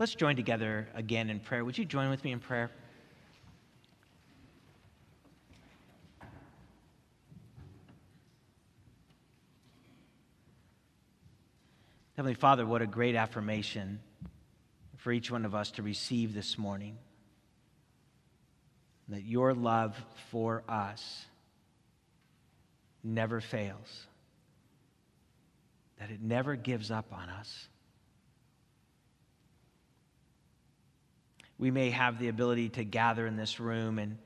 Let's join together again in prayer. Would you join with me in prayer? Heavenly Father, what a great affirmation for each one of us to receive this morning. That your love for us never fails, that it never gives up on us. We may have the ability to gather in this room and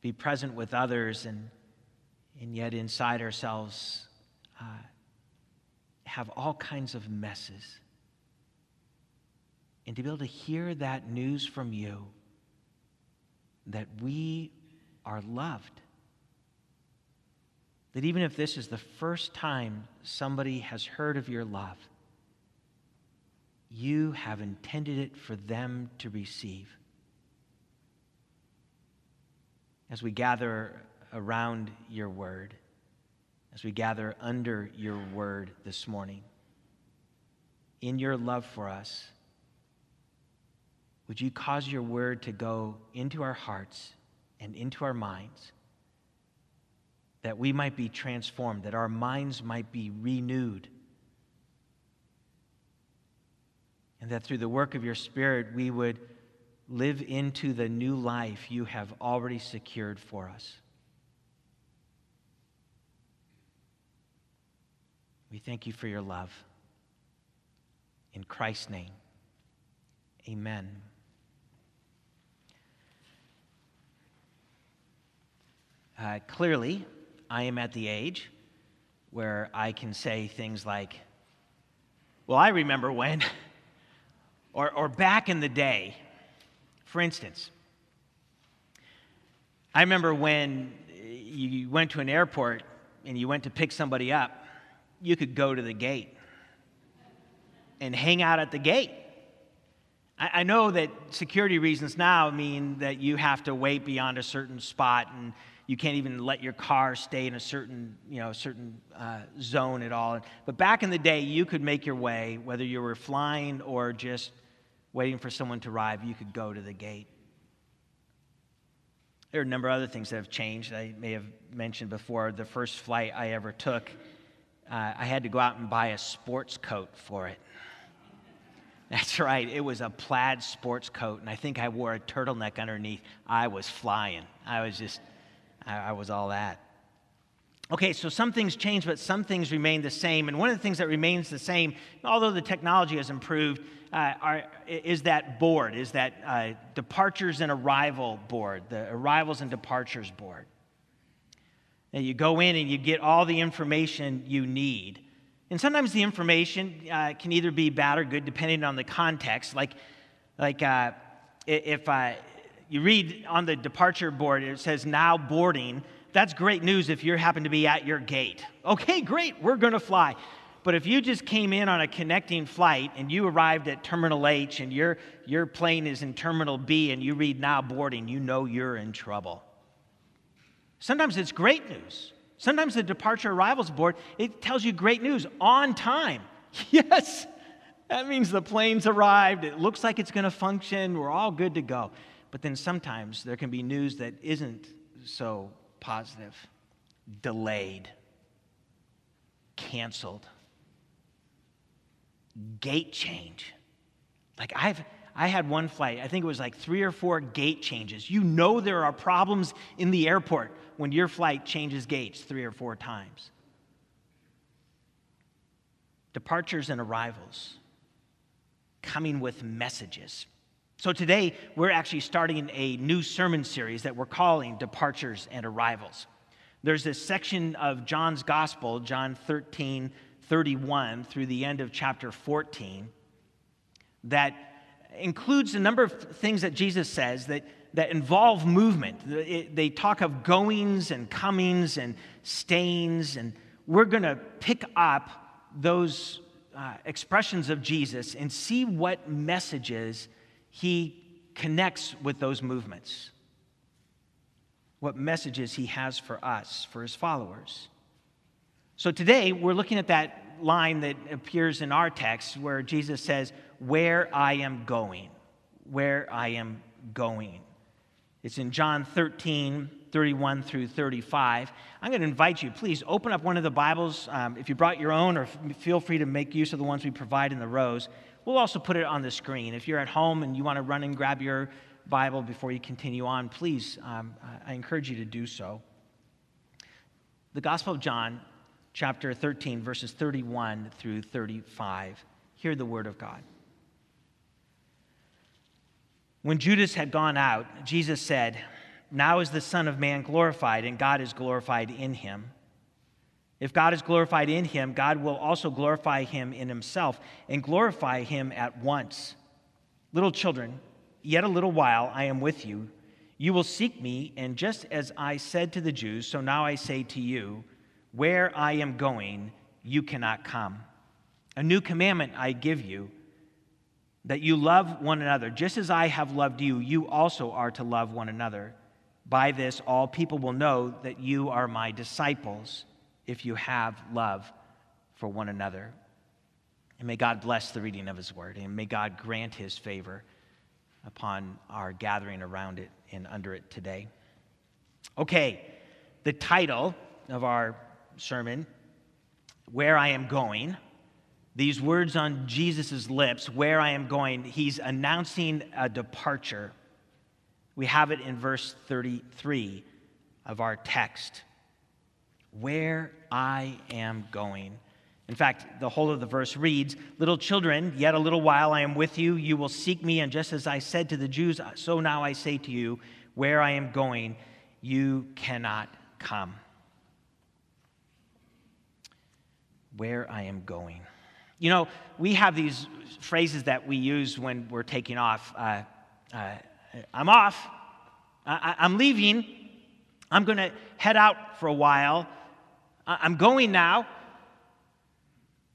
be present with others, and, and yet inside ourselves uh, have all kinds of messes. And to be able to hear that news from you that we are loved. That even if this is the first time somebody has heard of your love, you have intended it for them to receive. As we gather around your word, as we gather under your word this morning, in your love for us, would you cause your word to go into our hearts and into our minds? That we might be transformed, that our minds might be renewed, and that through the work of your Spirit we would live into the new life you have already secured for us. We thank you for your love. In Christ's name, amen. Uh, clearly, I am at the age where I can say things like, Well, I remember when, or, or back in the day. For instance, I remember when you went to an airport and you went to pick somebody up, you could go to the gate and hang out at the gate. I, I know that security reasons now mean that you have to wait beyond a certain spot and you can't even let your car stay in a certain, you know, certain uh, zone at all. But back in the day, you could make your way, whether you were flying or just waiting for someone to arrive, you could go to the gate. There are a number of other things that have changed. I may have mentioned before the first flight I ever took, uh, I had to go out and buy a sports coat for it. That's right, it was a plaid sports coat, and I think I wore a turtleneck underneath. I was flying. I was just I, I was all that. Okay, so some things change, but some things remain the same. And one of the things that remains the same, although the technology has improved, uh, are, is that board, is that uh, departures and arrival board, the arrivals and departures board. And you go in and you get all the information you need. And sometimes the information uh, can either be bad or good depending on the context. Like, like uh, if, uh, you read on the departure board, it says now boarding. That's great news if you happen to be at your gate. Okay, great, we're going to fly. But if you just came in on a connecting flight and you arrived at Terminal H and your, your plane is in Terminal B and you read now boarding, you know you're in trouble. Sometimes it's great news. Sometimes the departure arrivals board, it tells you great news on time. Yes, that means the plane's arrived. It looks like it's going to function. We're all good to go. But then sometimes there can be news that isn't so positive, delayed, canceled, gate change. Like I've I had one flight, I think it was like three or four gate changes. You know there are problems in the airport when your flight changes gates three or four times. Departures and arrivals, coming with messages. So today, we're actually starting a new sermon series that we're calling Departures and Arrivals. There's this section of John's Gospel, John 13, 31, through the end of chapter 14, that includes a number of things that Jesus says that, that involve movement. They talk of goings and comings and stayings, and we're going to pick up those uh, expressions of Jesus and see what messages he connects with those movements, what messages he has for us, for his followers. So today, we're looking at that line that appears in our text where Jesus says, Where I am going. Where I am going. It's in John 13, 31 through 35. I'm going to invite you, please open up one of the Bibles. Um, if you brought your own, or feel free to make use of the ones we provide in the rows. We'll also put it on the screen. If you're at home and you want to run and grab your Bible before you continue on, please, um, I encourage you to do so. The Gospel of John, chapter 13, verses 31 through 35. Hear the word of God. When Judas had gone out, Jesus said, Now is the Son of Man glorified, and God is glorified in him. If God is glorified in him, God will also glorify him in himself and glorify him at once. Little children, yet a little while I am with you. You will seek me, and just as I said to the Jews, so now I say to you, where I am going, you cannot come. A new commandment I give you that you love one another. Just as I have loved you, you also are to love one another. By this, all people will know that you are my disciples if you have love for one another. And may God bless the reading of his word, and may God grant his favor upon our gathering around it and under it today. Okay, the title of our sermon, Where I Am Going, these words on Jesus' lips, Where I Am Going, he's announcing a departure. We have it in verse 33 of our text. Where I am going. In fact, the whole of the verse reads Little children, yet a little while I am with you. You will seek me, and just as I said to the Jews, so now I say to you, where I am going, you cannot come. Where I am going. You know, we have these phrases that we use when we're taking off. Uh, uh, I'm off. I, I'm leaving. I'm going to head out for a while. I'm going now.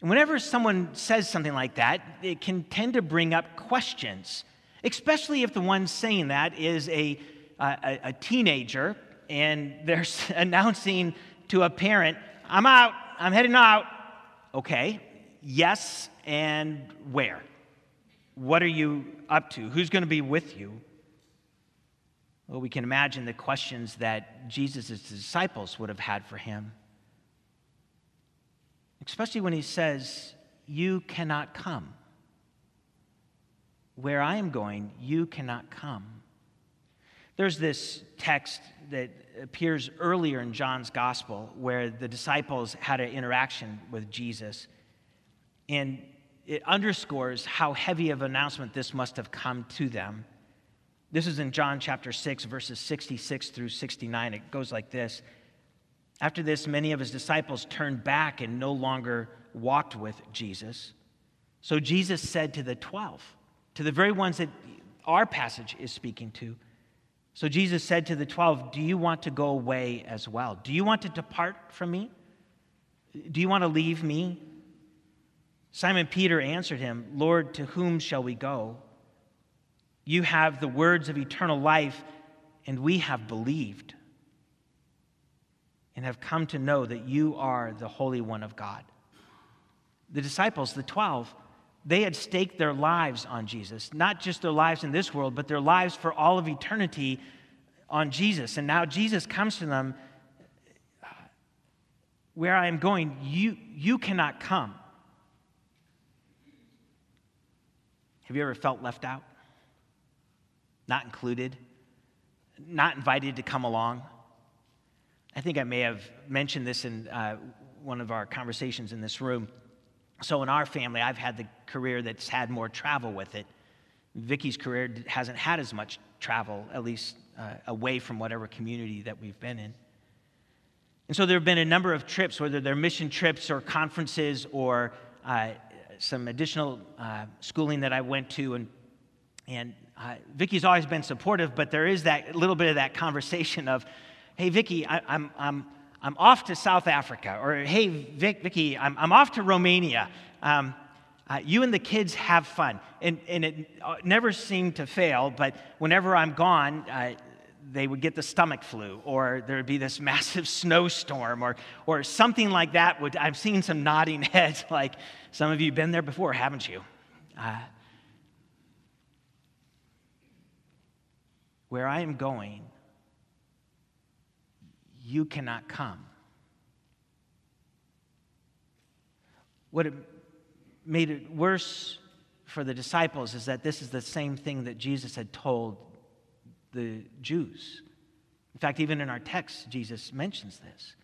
Whenever someone says something like that, it can tend to bring up questions, especially if the one saying that is a, a, a teenager and they're announcing to a parent, I'm out, I'm heading out. Okay, yes, and where? What are you up to? Who's going to be with you? Well, we can imagine the questions that Jesus' disciples would have had for him especially when he says, You cannot come. Where I am going, you cannot come. There's this text that appears earlier in John's gospel where the disciples had an interaction with Jesus. And it underscores how heavy of an announcement this must have come to them. This is in John chapter 6, verses 66 through 69. It goes like this after this, many of his disciples turned back and no longer walked with Jesus. So Jesus said to the 12, to the very ones that our passage is speaking to, so Jesus said to the 12, Do you want to go away as well? Do you want to depart from me? Do you want to leave me? Simon Peter answered him, Lord, to whom shall we go? You have the words of eternal life, and we have believed and have come to know that you are the Holy One of God. The disciples, the 12, they had staked their lives on Jesus, not just their lives in this world, but their lives for all of eternity on Jesus. And now Jesus comes to them where I am going, you, you cannot come. Have you ever felt left out? Not included? Not invited to come along? I think I may have mentioned this in uh, one of our conversations in this room. So, in our family, I've had the career that's had more travel with it. Vicky's career hasn't had as much travel, at least uh, away from whatever community that we've been in. And so there have been a number of trips, whether they're mission trips or conferences or uh, some additional uh, schooling that I went to. And, and uh, Vicky's always been supportive, but there is that little bit of that conversation of, hey, Vicky, I, I'm, I'm, I'm off to South Africa. Or, hey, Vic, Vicky, I'm, I'm off to Romania. Um, uh, you and the kids have fun. And, and it uh, never seemed to fail, but whenever I'm gone, uh, they would get the stomach flu, or there would be this massive snowstorm, or, or something like that. Would, I've seen some nodding heads, like some of you have been there before, haven't you? Uh, where I am going, you cannot come. What it made it worse for the disciples is that this is the same thing that Jesus had told the Jews. In fact, even in our text, Jesus mentions this.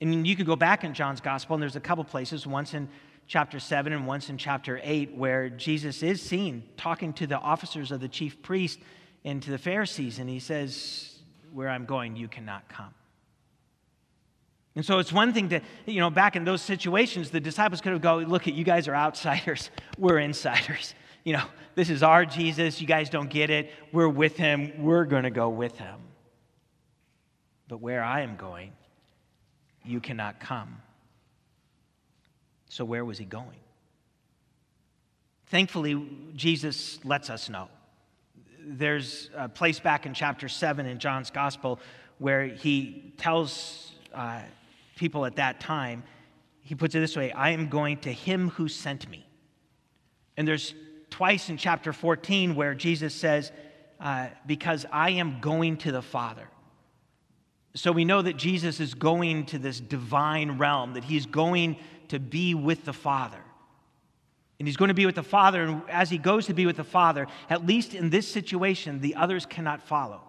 And you could go back in John's gospel, and there's a couple places, once in chapter 7 and once in chapter 8, where Jesus is seen talking to the officers of the chief priest and to the Pharisees, and he says, Where I'm going, you cannot come. And so it's one thing to, you know, back in those situations, the disciples could have go, look at you guys are outsiders, we're insiders. You know, this is our Jesus, you guys don't get it. We're with him, we're going to go with him. But where I am going, you cannot come. So where was he going? Thankfully, Jesus lets us know. There's a place back in chapter 7 in John's gospel where he tells uh, people at that time, he puts it this way I am going to him who sent me. And there's twice in chapter 14 where Jesus says, uh, Because I am going to the Father. So we know that Jesus is going to this divine realm, that he's going to be with the Father. And he's going to be with the Father, and as he goes to be with the Father, at least in this situation, the others cannot follow.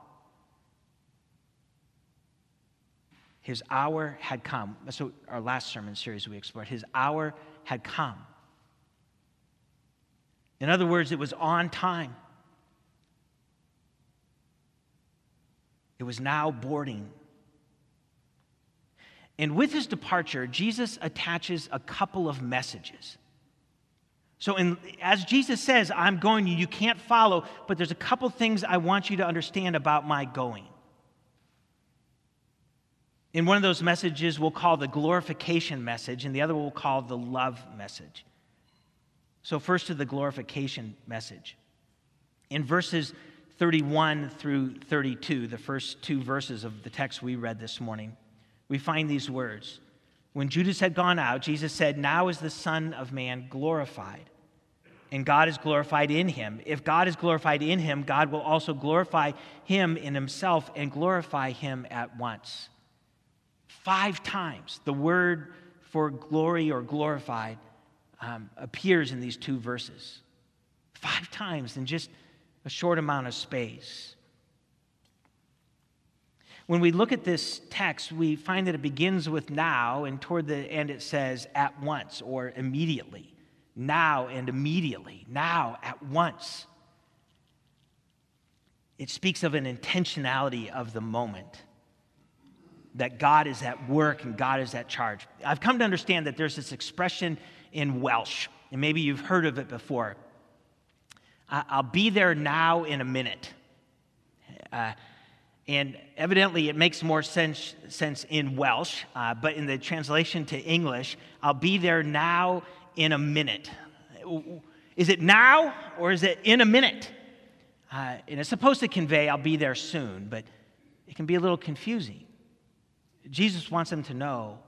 His hour had come. That's what our last sermon series we explored. His hour had come. In other words, it was on time. It was now boarding. And with his departure, Jesus attaches a couple of messages. So, in, as Jesus says, I'm going, you can't follow, but there's a couple things I want you to understand about my going. In one of those messages, we'll call the glorification message, and the other we'll call the love message. So, first to the glorification message. In verses 31 through 32, the first two verses of the text we read this morning, we find these words. When Judas had gone out, Jesus said, Now is the Son of Man glorified, and God is glorified in him. If God is glorified in him, God will also glorify him in himself and glorify him at once. Five times the word for glory or glorified um, appears in these two verses. Five times in just a short amount of space. When we look at this text, we find that it begins with now, and toward the end it says at once or immediately. Now and immediately. Now at once. It speaks of an intentionality of the moment that God is at work and God is at charge. I've come to understand that there's this expression in Welsh, and maybe you've heard of it before. I'll be there now in a minute. Uh, and evidently, it makes more sense, sense in Welsh, uh, but in the translation to English, I'll be there now in a minute. Is it now or is it in a minute? Uh, and it's supposed to convey I'll be there soon, but it can be a little confusing. Jesus wants them to know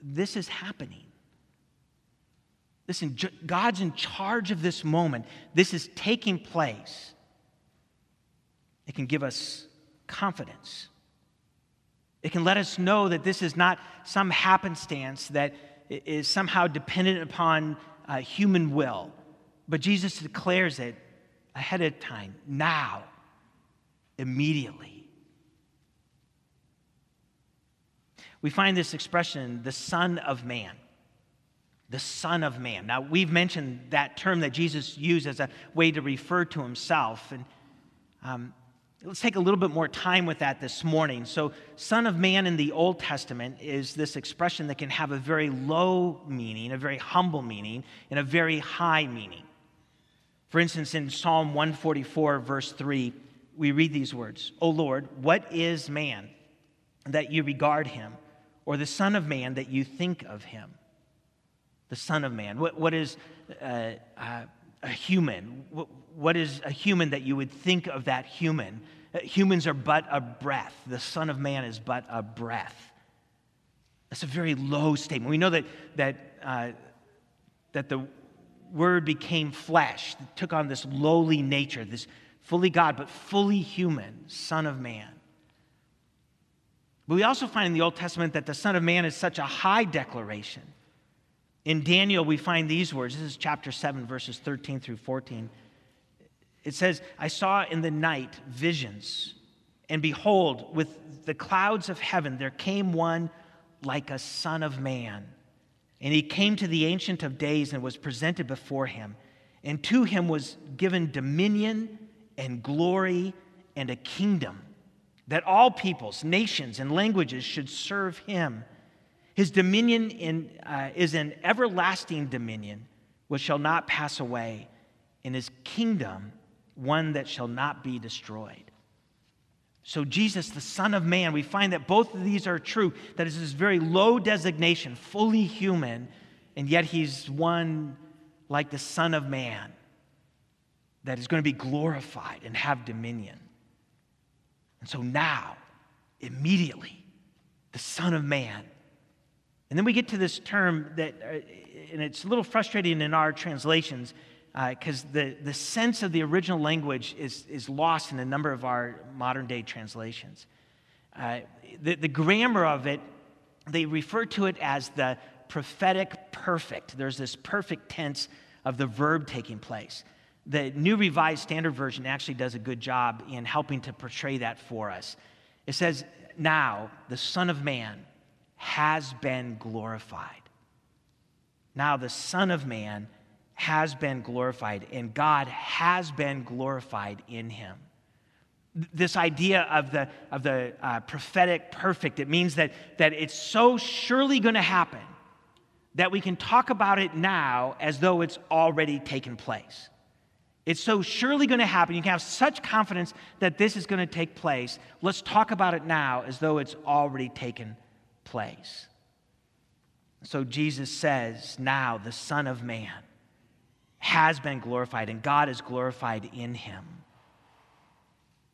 this is happening. Listen, God's in charge of this moment. This is taking place. It can give us confidence. It can let us know that this is not some happenstance that is somehow dependent upon uh, human will, but Jesus declares it ahead of time, now, immediately. We find this expression, the Son of Man. The Son of Man. Now, we've mentioned that term that Jesus used as a way to refer to himself. And um, let's take a little bit more time with that this morning. So, Son of Man in the Old Testament is this expression that can have a very low meaning, a very humble meaning, and a very high meaning. For instance, in Psalm 144, verse 3, we read these words O Lord, what is man that you regard him? Or the Son of Man that you think of him. The Son of Man. what, what is uh, uh, a human? What, what is a human that you would think of that human? Uh, humans are but a breath. The Son of Man is but a breath. That's a very low statement. We know that, that, uh, that the Word became flesh, took on this lowly nature, this fully God, but fully human Son of Man. But we also find in the Old Testament that the Son of Man is such a high declaration. In Daniel, we find these words. This is chapter 7, verses 13 through 14. It says, I saw in the night visions, and behold, with the clouds of heaven there came one like a son of man. And he came to the Ancient of Days and was presented before him. And to him was given dominion and glory and a kingdom that all peoples, nations, and languages should serve him. His dominion in, uh, is an everlasting dominion which shall not pass away, and his kingdom one that shall not be destroyed. So, Jesus, the Son of Man, we find that both of these are true, that is this very low designation, fully human, and yet he's one like the Son of Man that is going to be glorified and have dominion. And so now, immediately, the Son of Man. And then we get to this term that, uh, and it's a little frustrating in our translations because uh, the, the sense of the original language is, is lost in a number of our modern day translations. Uh, the, the grammar of it, they refer to it as the prophetic perfect. There's this perfect tense of the verb taking place. The New Revised Standard Version actually does a good job in helping to portray that for us. It says, Now the Son of Man has been glorified. Now the Son of Man has been glorified, and God has been glorified in him. This idea of the, of the uh, prophetic perfect, it means that, that it's so surely going to happen that we can talk about it now as though it's already taken place. It's so surely going to happen. You can have such confidence that this is going to take place. Let's talk about it now as though it's already taken place. So Jesus says, Now the Son of Man has been glorified, and God is glorified in him.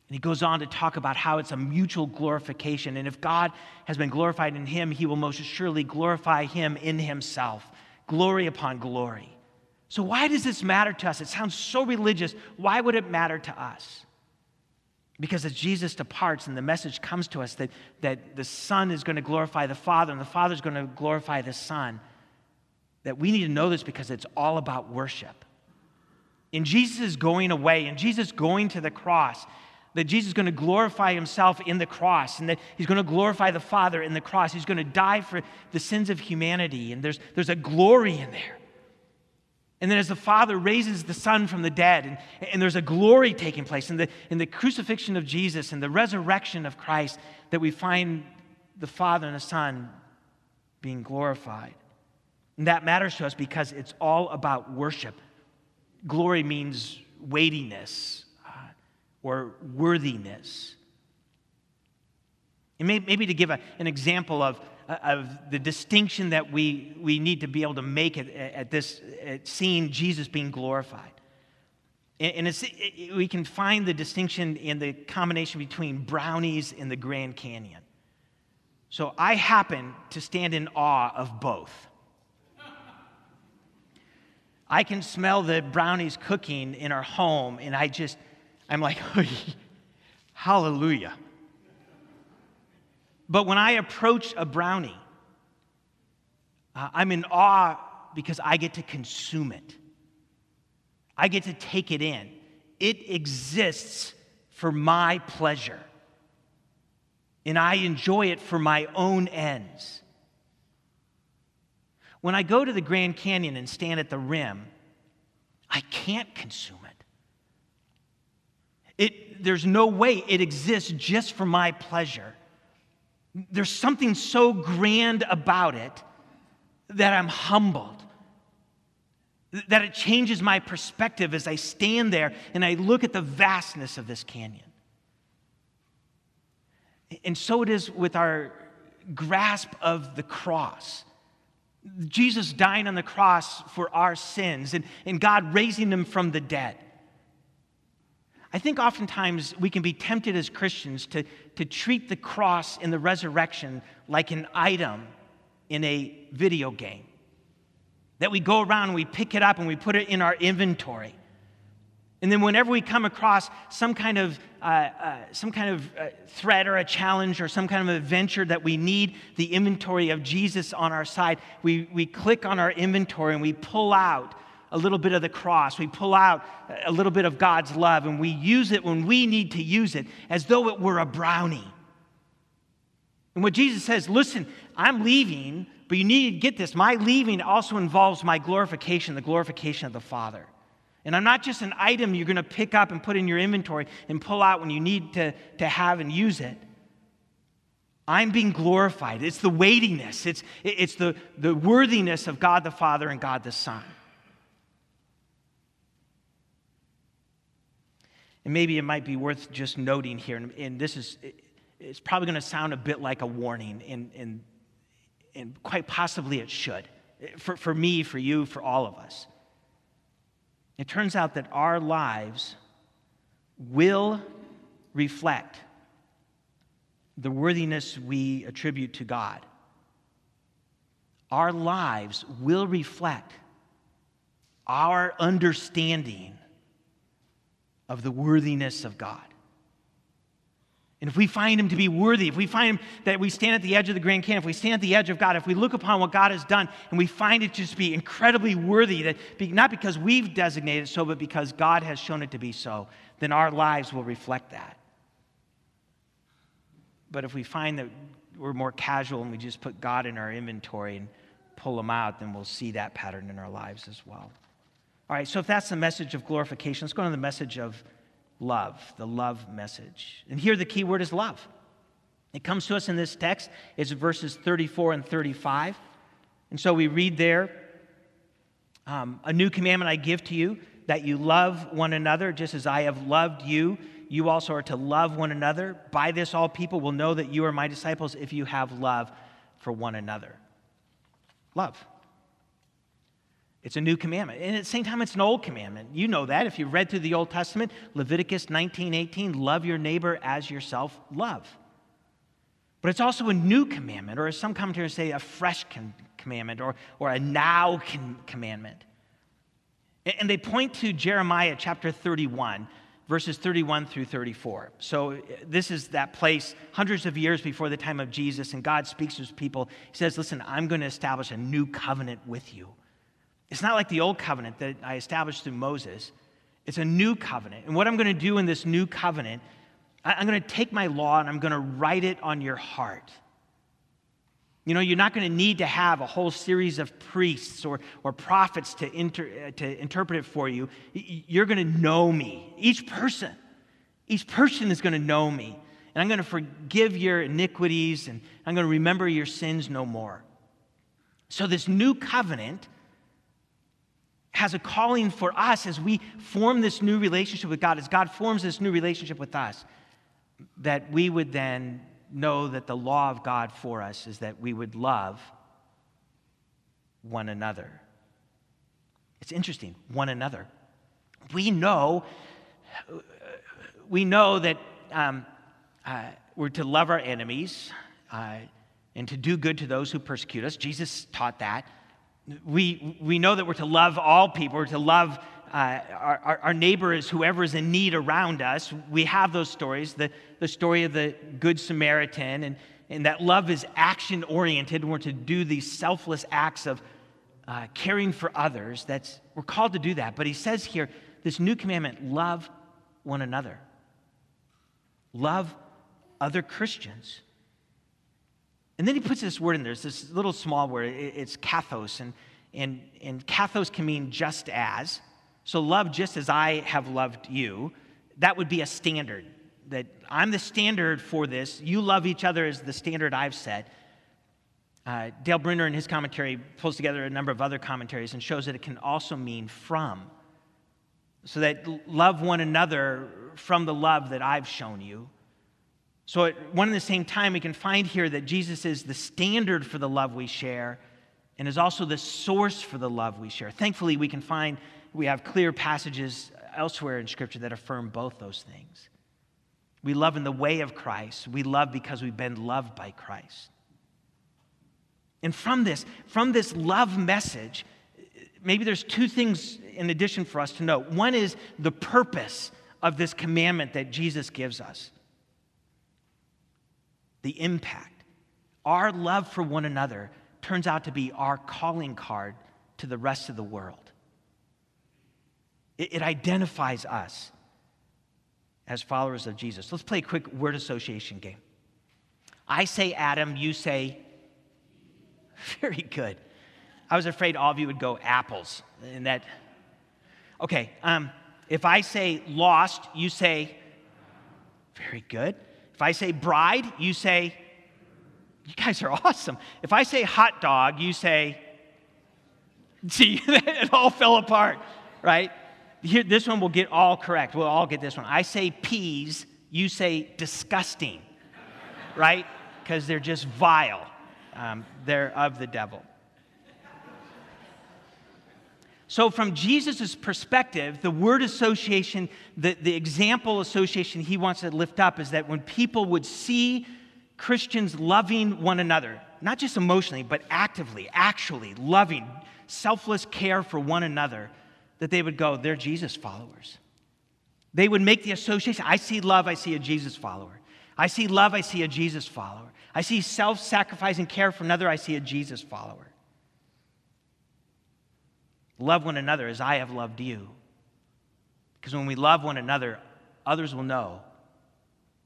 And he goes on to talk about how it's a mutual glorification. And if God has been glorified in him, he will most surely glorify him in himself. Glory upon glory. So, why does this matter to us? It sounds so religious. Why would it matter to us? Because as Jesus departs and the message comes to us that, that the Son is going to glorify the Father and the Father is going to glorify the Son, that we need to know this because it's all about worship. In Jesus' is going away, in Jesus going to the cross, that Jesus is going to glorify himself in the cross and that he's going to glorify the Father in the cross. He's going to die for the sins of humanity, and there's, there's a glory in there. And then as the Father raises the Son from the dead, and, and there's a glory taking place in the, in the crucifixion of Jesus and the resurrection of Christ, that we find the Father and the Son being glorified. And that matters to us because it's all about worship. Glory means weightiness uh, or worthiness. And maybe to give a, an example of, Uh, of the distinction that we, we need to be able to make at, at this at seeing Jesus being glorified. And it, we can find the distinction in the combination between brownies and the Grand Canyon. So I happen to stand in awe of both. I can smell the brownies cooking in our home, and I just, I'm like, hallelujah. But when I approach a brownie, uh, I'm in awe because I get to consume it. I get to take it in. It exists for my pleasure. And I enjoy it for my own ends. When I go to the Grand Canyon and stand at the rim, I can't consume it. it there's no way it exists just for my pleasure. There's something so grand about it that I'm humbled, that it changes my perspective as I stand there and I look at the vastness of this canyon. And so it is with our grasp of the cross. Jesus dying on the cross for our sins and, and God raising him from the dead. I think oftentimes we can be tempted as Christians to, to treat the cross and the resurrection like an item in a video game. That we go around and we pick it up and we put it in our inventory. And then whenever we come across some kind of, uh, uh, some kind of uh, threat or a challenge or some kind of adventure that we need the inventory of Jesus on our side, we, we click on our inventory and we pull out a little bit of the cross. We pull out a little bit of God's love and we use it when we need to use it as though it were a brownie. And what Jesus says, listen, I'm leaving, but you need to get this. My leaving also involves my glorification, the glorification of the Father. And I'm not just an item you're going to pick up and put in your inventory and pull out when you need to, to have and use it. I'm being glorified. It's the weightiness, it's, it's the, the worthiness of God the Father and God the Son. And maybe it might be worth just noting here, and, and this is, it's probably going to sound a bit like a warning, and, and, and quite possibly it should. For, for me, for you, for all of us. It turns out that our lives will reflect the worthiness we attribute to God. Our lives will reflect our understanding of the worthiness of God. And if we find him to be worthy, if we find him that we stand at the edge of the Grand Canyon, if we stand at the edge of God, if we look upon what God has done and we find it to be incredibly worthy, that be, not because we've designated it so, but because God has shown it to be so, then our lives will reflect that. But if we find that we're more casual and we just put God in our inventory and pull him out, then we'll see that pattern in our lives as well. All right, so if that's the message of glorification, let's go on to the message of love, the love message. And here the key word is love. It comes to us in this text, it's verses 34 and 35. And so we read there um, A new commandment I give to you, that you love one another, just as I have loved you. You also are to love one another. By this, all people will know that you are my disciples if you have love for one another. Love. It's a new commandment. And at the same time, it's an old commandment. You know that. If you read through the Old Testament, Leviticus 19 18, love your neighbor as yourself, love. But it's also a new commandment, or as some commentators say, a fresh commandment, or, or a now commandment. And they point to Jeremiah chapter 31, verses 31 through 34. So uh, this is that place hundreds of years before the time of Jesus, and God speaks to his people. He says, Listen, I'm going to establish a new covenant with you. It's not like the old covenant that I established through Moses. It's a new covenant. And what I'm going to do in this new covenant, I'm going to take my law and I'm going to write it on your heart. You know, you're not going to need to have a whole series of priests or, or prophets to, inter, uh, to interpret it for you. You're going to know me. Each person, each person is going to know me. And I'm going to forgive your iniquities and I'm going to remember your sins no more. So, this new covenant has a calling for us as we form this new relationship with God, as God forms this new relationship with us, that we would then know that the law of God for us is that we would love one another. It's interesting, one another. We know, we know that um, uh, we're to love our enemies uh, and to do good to those who persecute us. Jesus taught that. We, we know that we're to love all people, we're to love uh, our, our neighbor is whoever is in need around us. We have those stories, the, the story of the Good Samaritan, and, and that love is action oriented. We're to do these selfless acts of uh, caring for others. That's, we're called to do that. But he says here, this new commandment love one another, love other Christians. And then he puts this word in there. It's this little small word. It's kathos. And, and, and kathos can mean just as. So love just as I have loved you. That would be a standard. That I'm the standard for this. You love each other as the standard I've set. Uh, Dale Bruner, in his commentary, pulls together a number of other commentaries and shows that it can also mean from. So that love one another from the love that I've shown you. So, at one and the same time, we can find here that Jesus is the standard for the love we share and is also the source for the love we share. Thankfully, we can find, we have clear passages elsewhere in Scripture that affirm both those things. We love in the way of Christ. We love because we've been loved by Christ. And from this, from this love message, maybe there's two things in addition for us to know. One is the purpose of this commandment that Jesus gives us, the impact. Our love for one another turns out to be our calling card to the rest of the world. It, it identifies us as followers of Jesus. Let's play a quick word association game. I say Adam, you say, very good. I was afraid all of you would go apples. And that, okay, um, if I say lost, you say, very good. If I say bride, you say, you guys are awesome. If I say hot dog, you say, see, it all fell apart, right? Here, this one will get all correct. We'll all get this one. I say peas, you say disgusting, right? Because they're just vile. Um, they're of the devil. So, from Jesus' perspective, the word association, the, the example association he wants to lift up is that when people would see Christians loving one another, not just emotionally, but actively, actually loving, selfless care for one another, that they would go, they're Jesus followers. They would make the association I see love, I see a Jesus follower. I see love, I see a Jesus follower. I see self sacrificing care for another, I see a Jesus follower. Love one another as I have loved you. Because when we love one another, others will know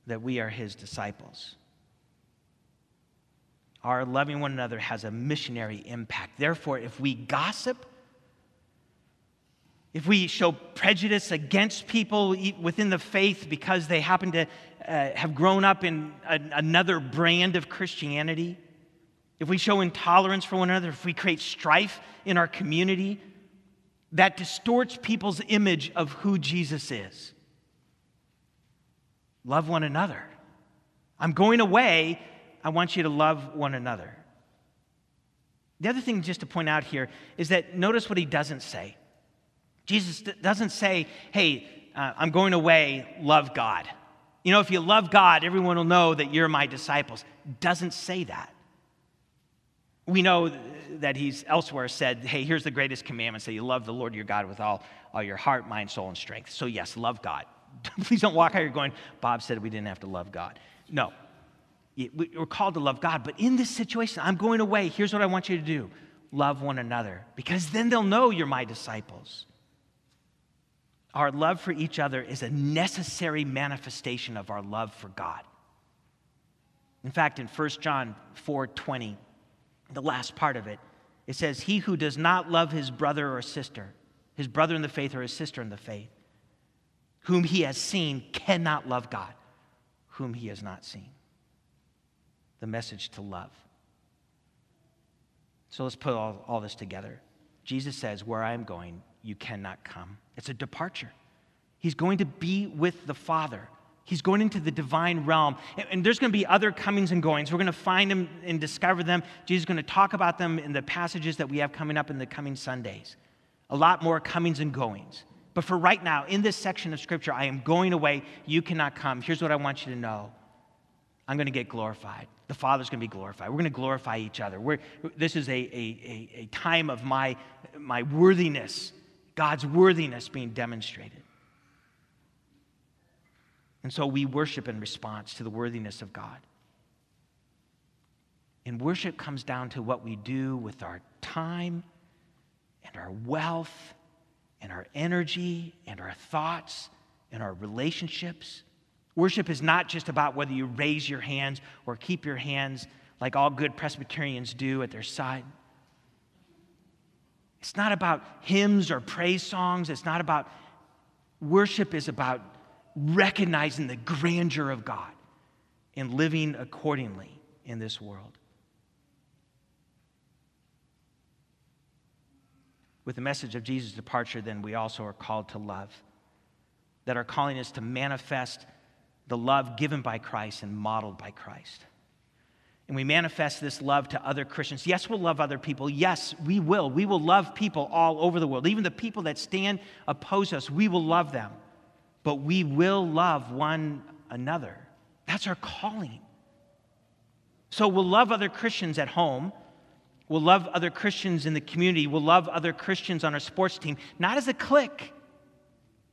that we are his disciples. Our loving one another has a missionary impact. Therefore, if we gossip, if we show prejudice against people within the faith because they happen to uh, have grown up in a, another brand of Christianity, if we show intolerance for one another, if we create strife in our community, that distorts people's image of who Jesus is. Love one another. I'm going away. I want you to love one another. The other thing, just to point out here, is that notice what he doesn't say. Jesus doesn't say, hey, uh, I'm going away, love God. You know, if you love God, everyone will know that you're my disciples. Doesn't say that. We know that he's elsewhere said, hey, here's the greatest commandment say you love the Lord your God with all, all your heart, mind, soul, and strength. So, yes, love God. Please don't walk out here going, Bob said we didn't have to love God. No. We're called to love God, but in this situation, I'm going away. Here's what I want you to do love one another, because then they'll know you're my disciples. Our love for each other is a necessary manifestation of our love for God. In fact, in 1 John 4 20, the last part of it, it says, He who does not love his brother or sister, his brother in the faith or his sister in the faith, whom he has seen, cannot love God, whom he has not seen. The message to love. So let's put all, all this together. Jesus says, Where I am going, you cannot come. It's a departure. He's going to be with the Father. He's going into the divine realm. And, there's going to be other comings and goings. We're going to find them and discover them. Jesus is going to talk about them in the passages that we have coming up in the coming Sundays. A lot more comings and goings. But for right now, in this section of Scripture, I am going away. You cannot come. Here's what I want you to know I'm going to get glorified. The Father's going to be glorified. We're going to glorify each other. We're, this is a, a, a, a time of my, my worthiness, God's worthiness being demonstrated. And so we worship in response to the worthiness of God. And worship comes down to what we do with our time and our wealth and our energy and our thoughts and our relationships. Worship is not just about whether you raise your hands or keep your hands like all good Presbyterians do at their side. It's not about hymns or praise songs. It's not about worship is about recognizing the grandeur of God and living accordingly in this world. With the message of Jesus' departure, then we also are called to love. That our calling is to manifest the love given by Christ and modeled by Christ. and we manifest this love to other Christians. Yes, we'll love other people. Yes, we will. We will love people all over the world. Even the people that stand oppose us, we will love them. But we will love one another. That's our calling. So we'll love other Christians at home. We'll love other Christians in the community. We'll love other Christians on our sports team, not as a clique,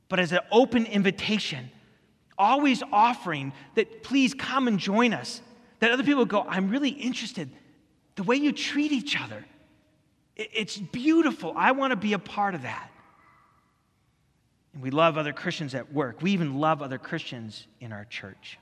but as an open invitation. Always offering that please come and join us. That other people go, I'm really interested. The way you treat each other, it's beautiful. I want to be a part of that. We love other Christians at work. We even love other Christians in our church.